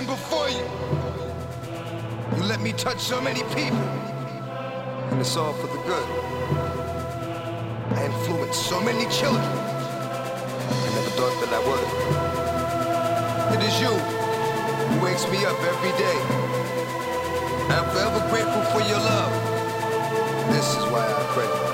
stand before you. You let me touch so many people, and it's all for the good. I influenced so many children. I never thought that I would. It is you who wakes me up every day. I'm forever grateful for your love. This is why I pray.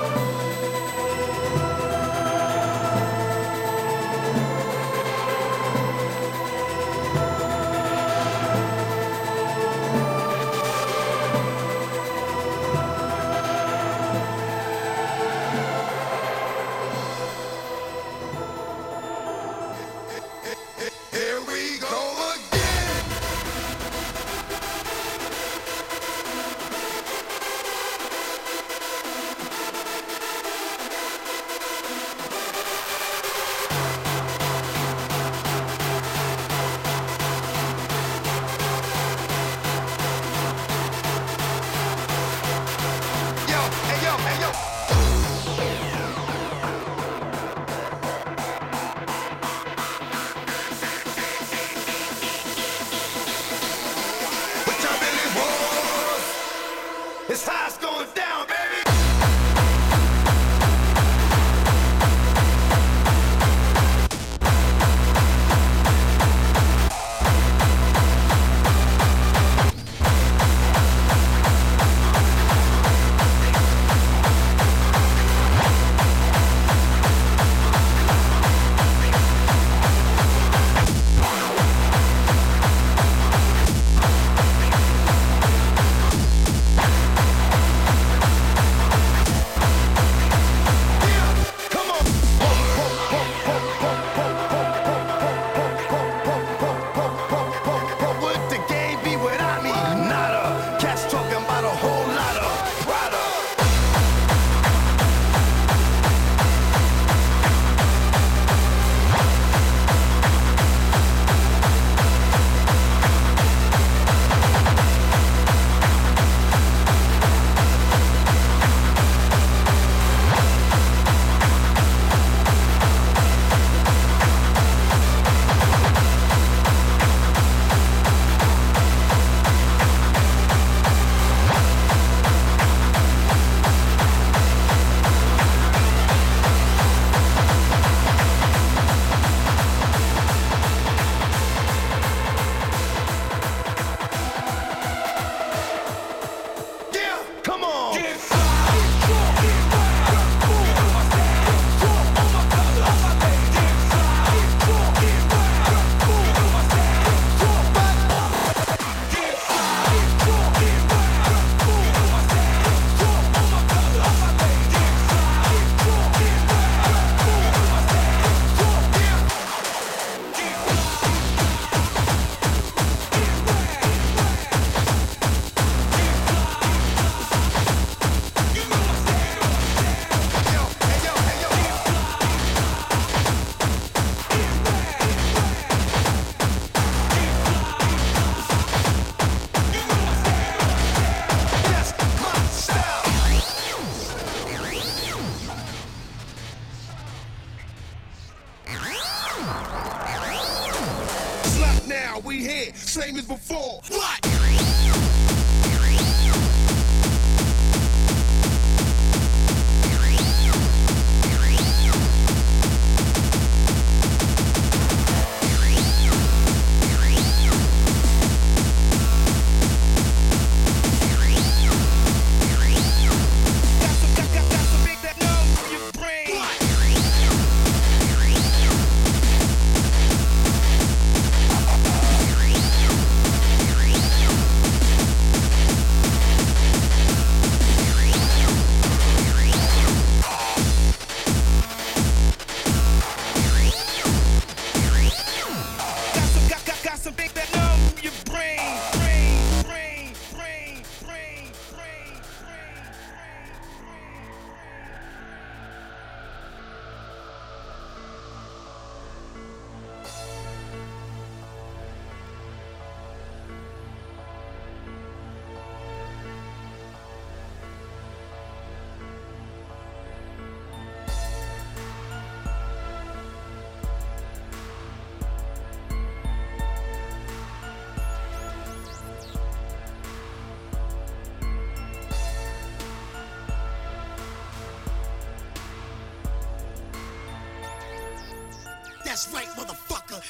That's right, motherfucker.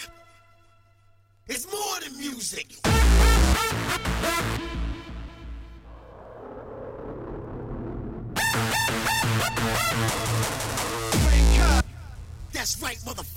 It's more than music. That's right, motherfucker.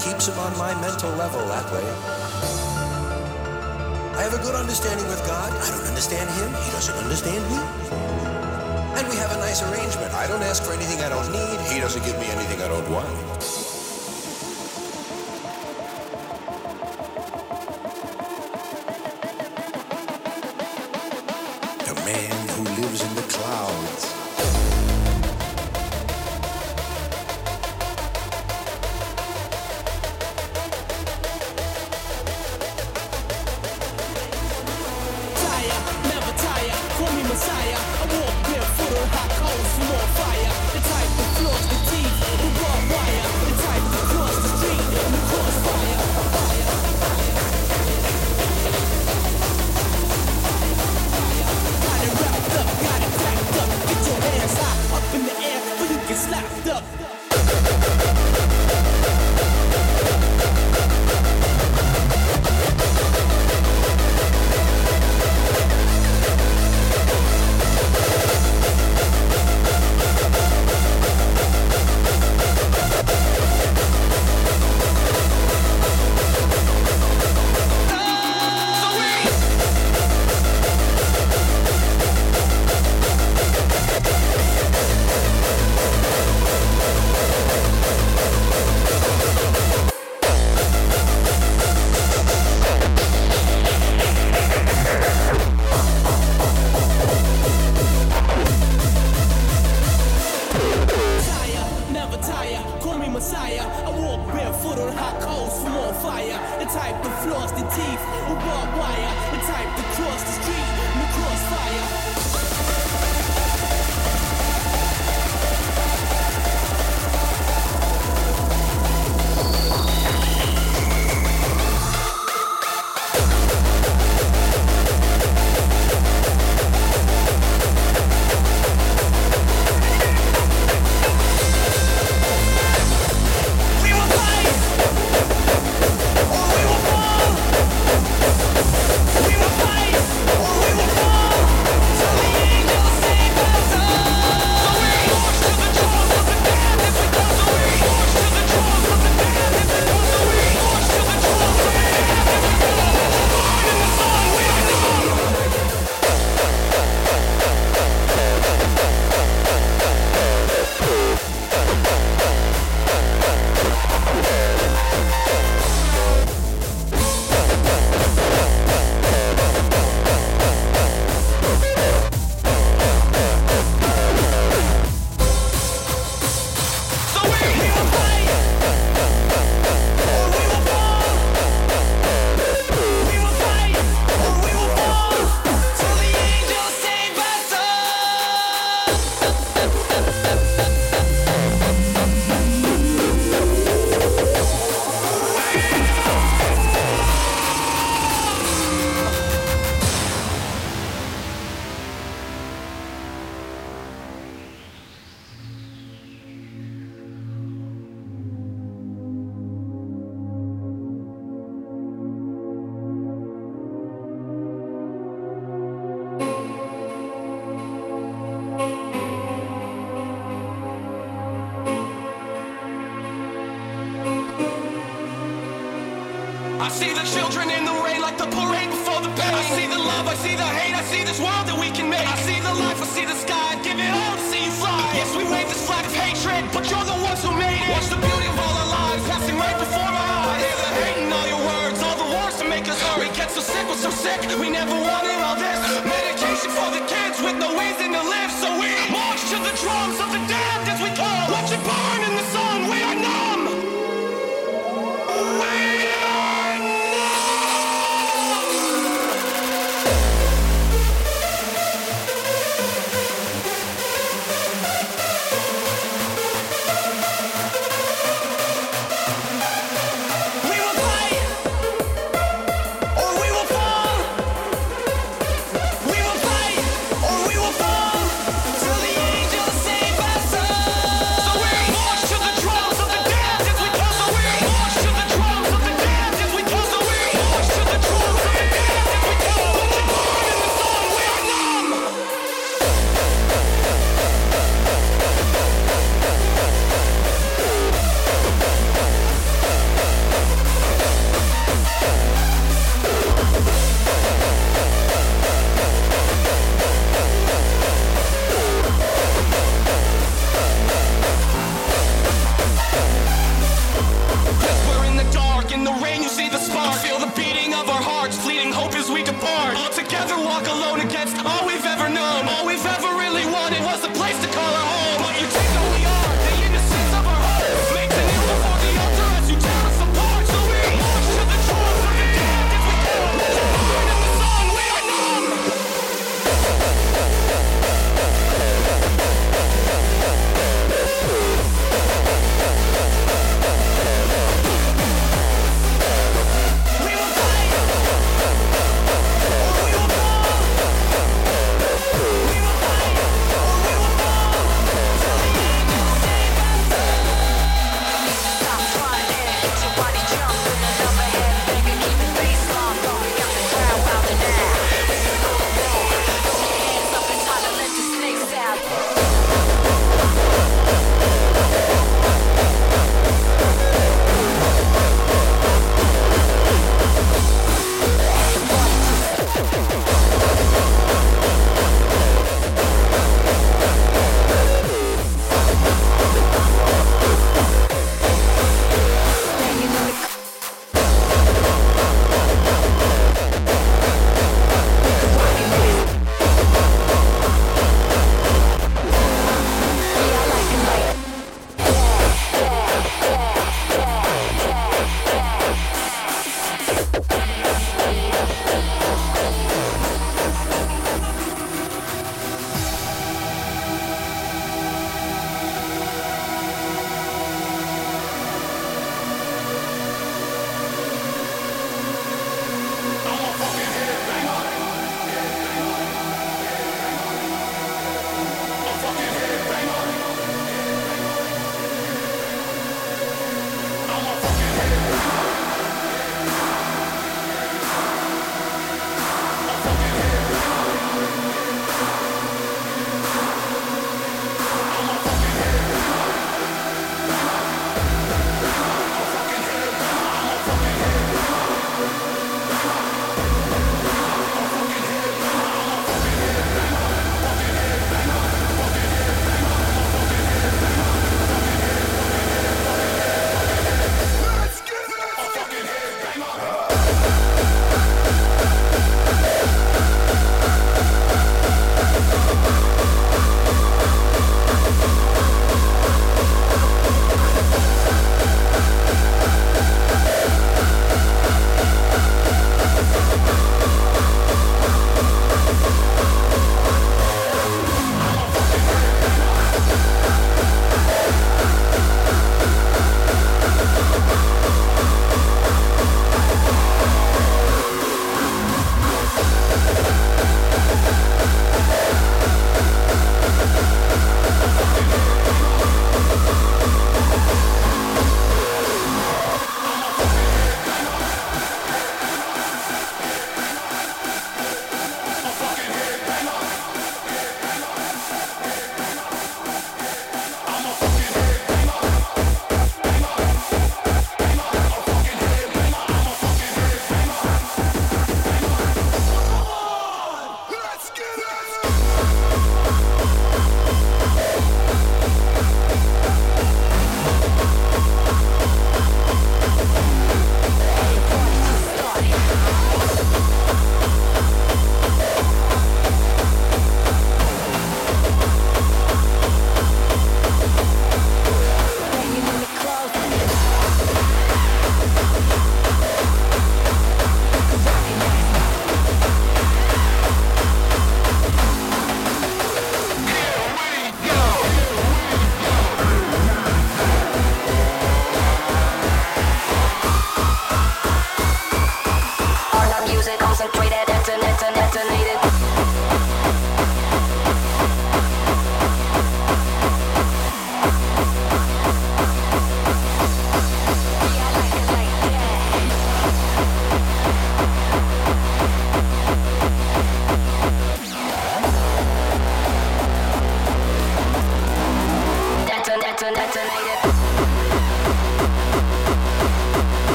Keeps him on my mental level that way. I have a good understanding with God. I don't understand him. He doesn't understand me. And we have a nice arrangement. I don't ask for anything I don't need. He doesn't give me anything I don't want.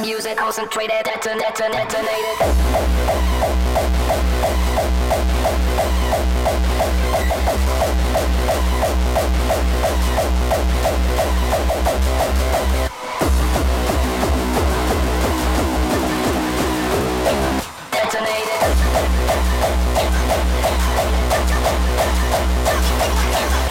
Music concentrated, deton, deton, detonated. Detonated. Detonated.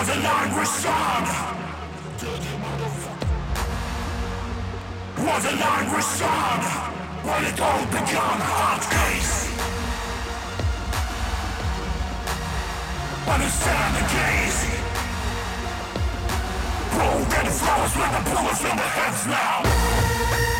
for the language song. Was a language song when it all began hard case. Understand the case. Broken flowers with the bullets in the heads now.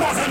We'll be.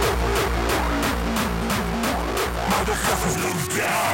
the fuckers is down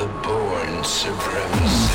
the Bourne Supremacy.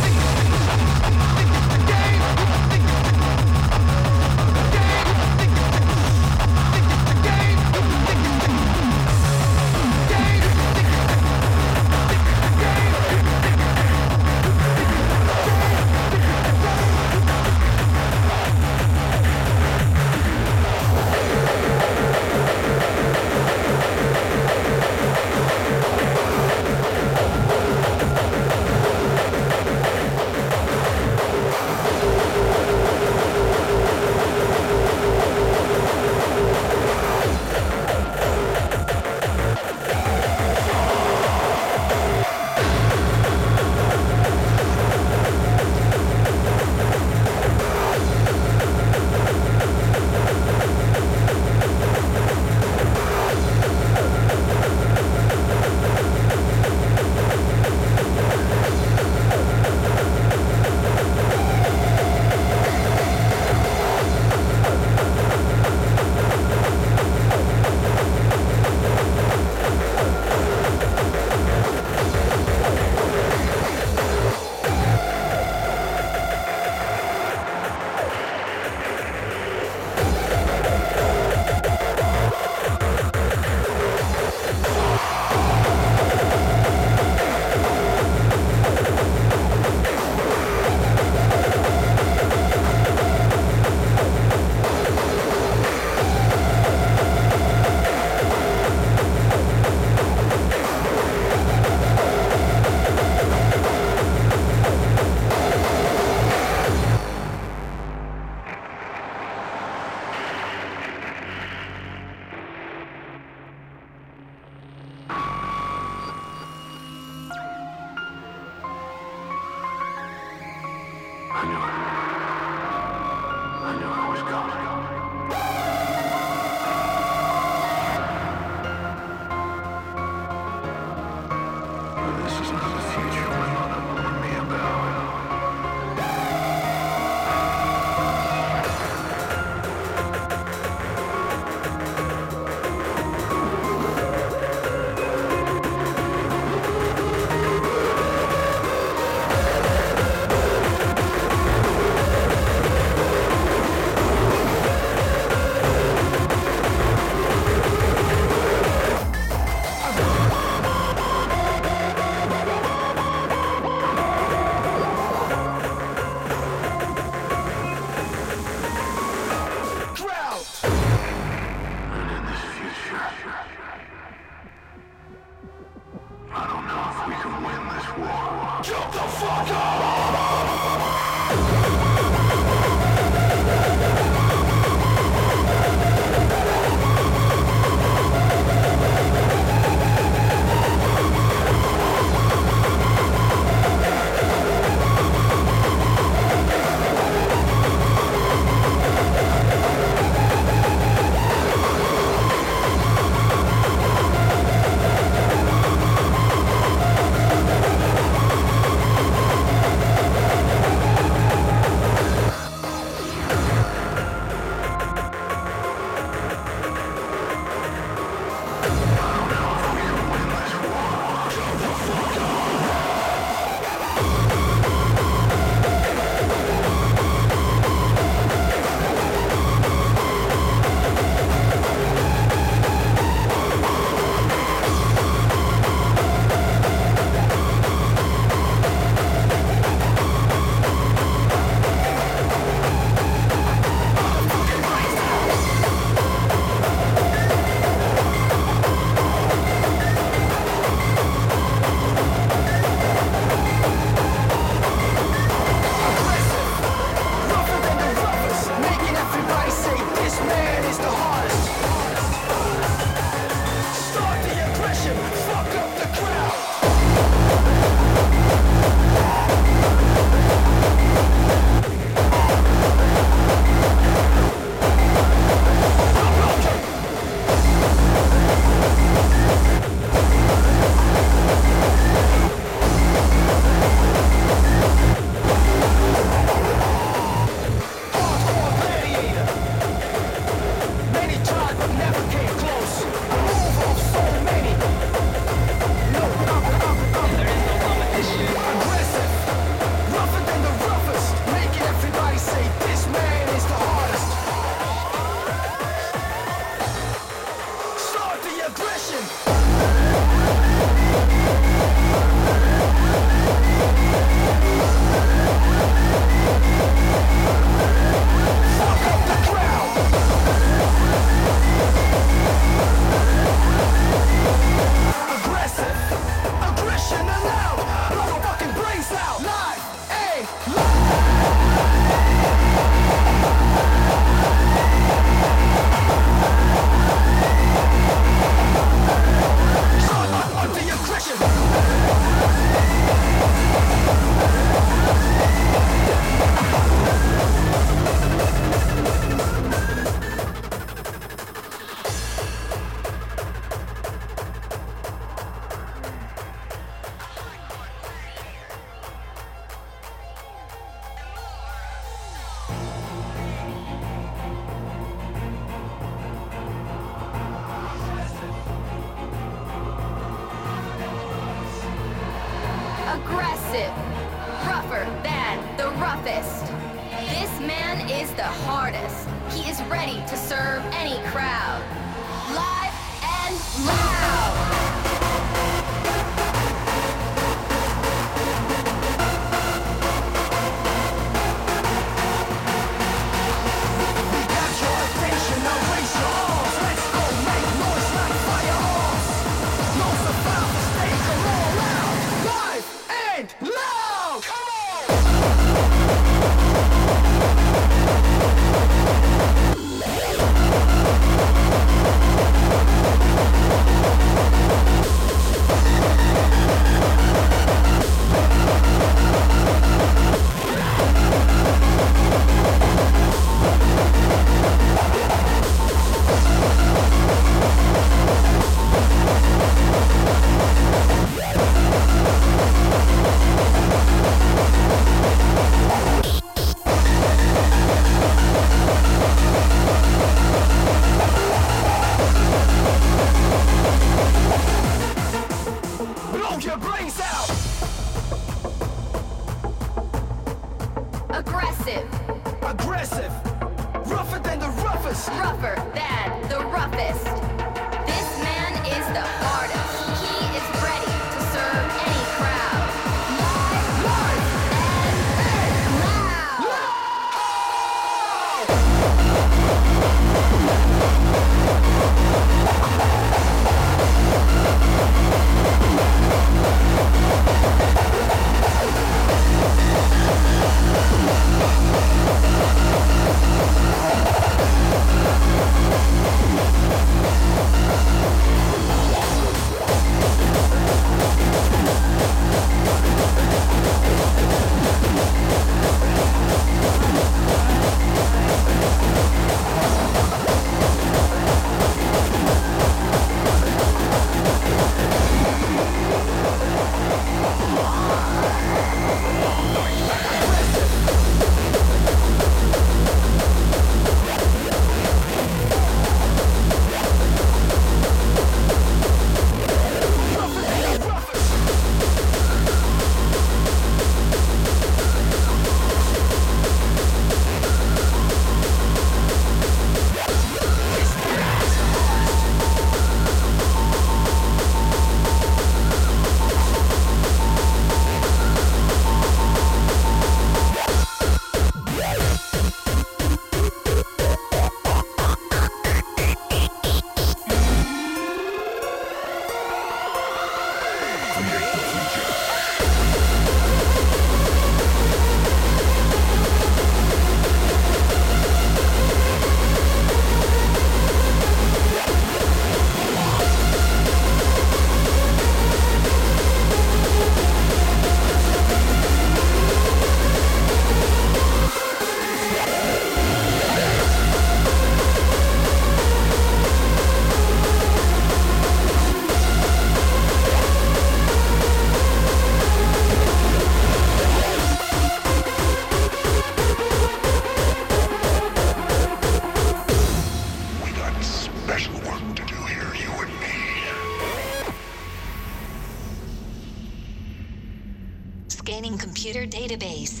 Computer database.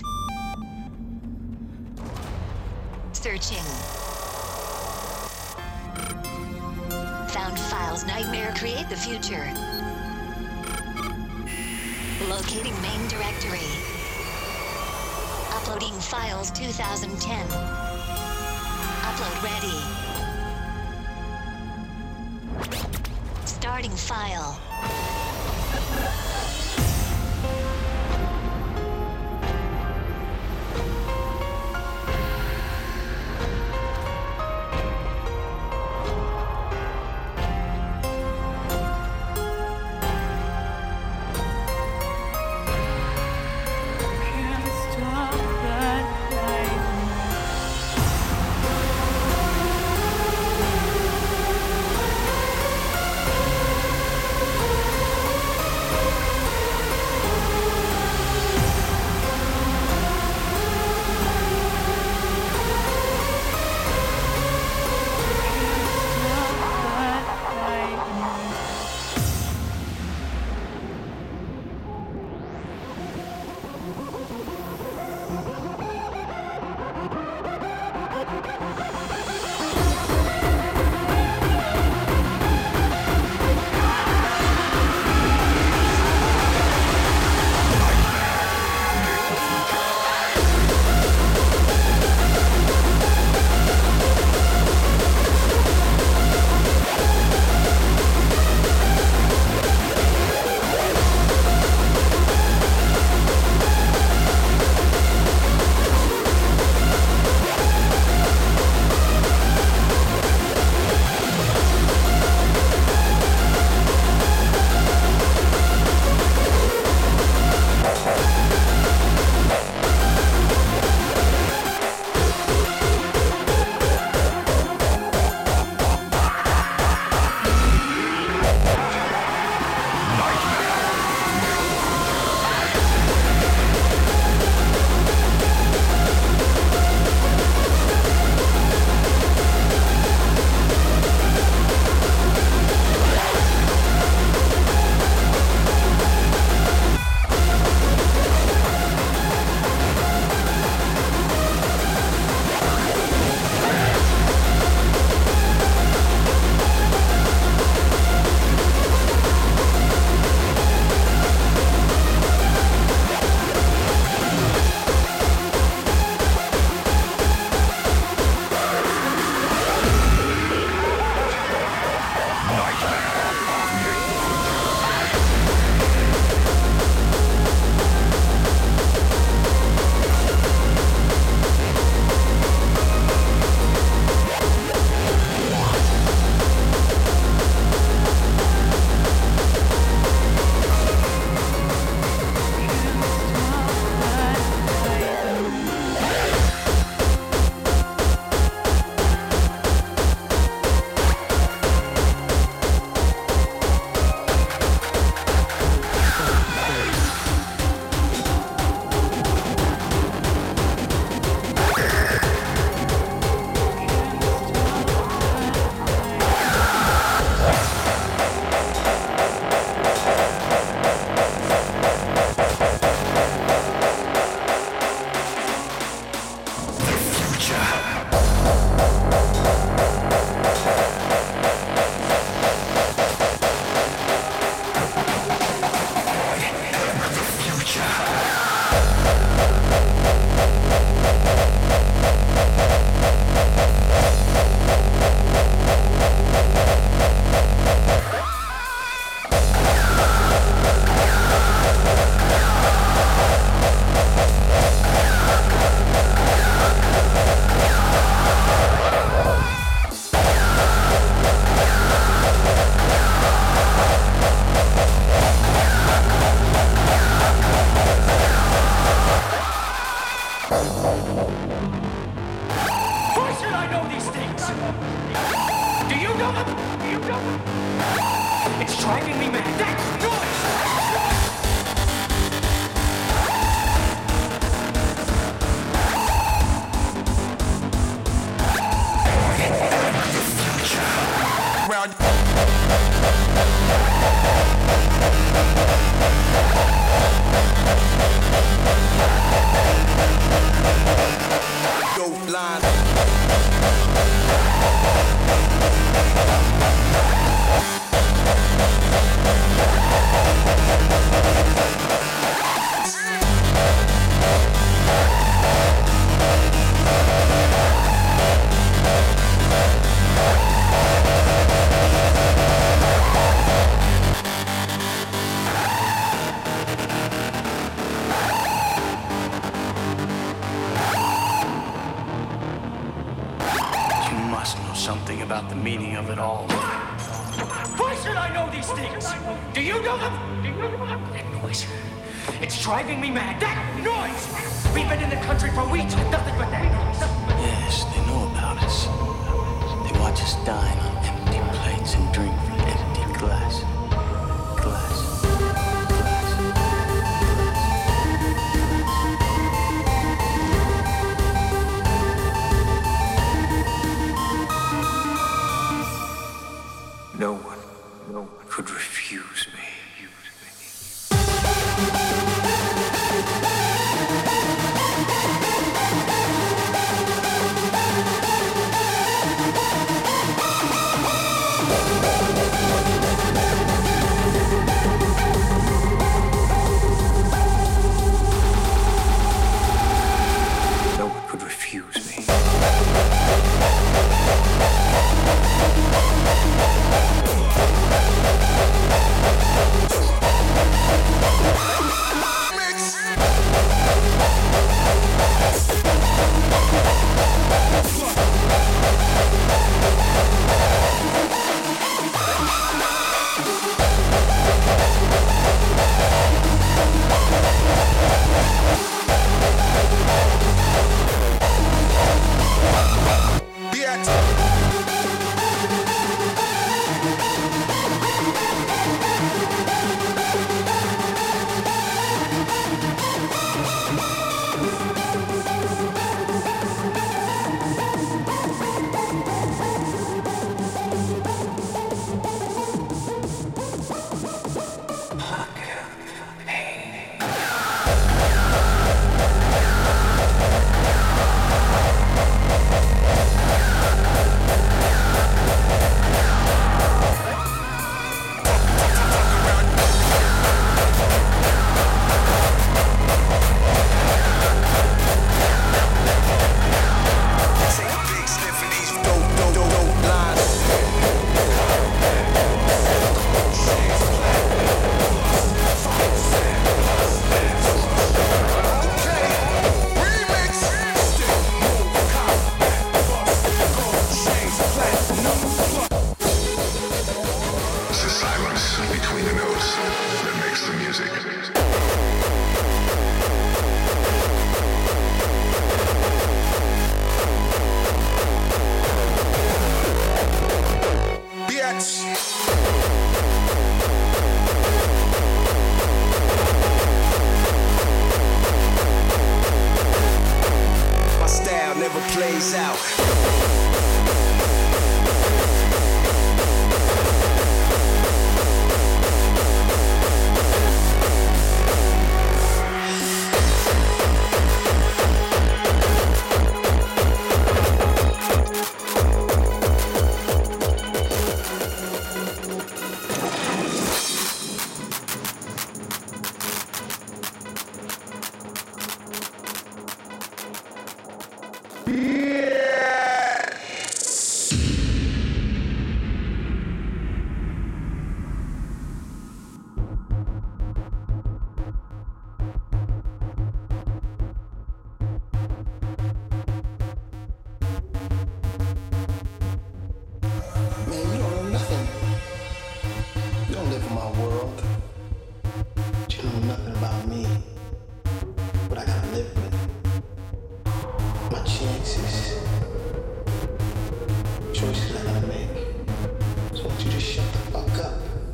Searching. Found files nightmare create the future. Locating main directory. Uploading files 2010. Upload ready. Starting file.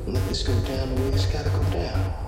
Let this go down the way it's gotta go down.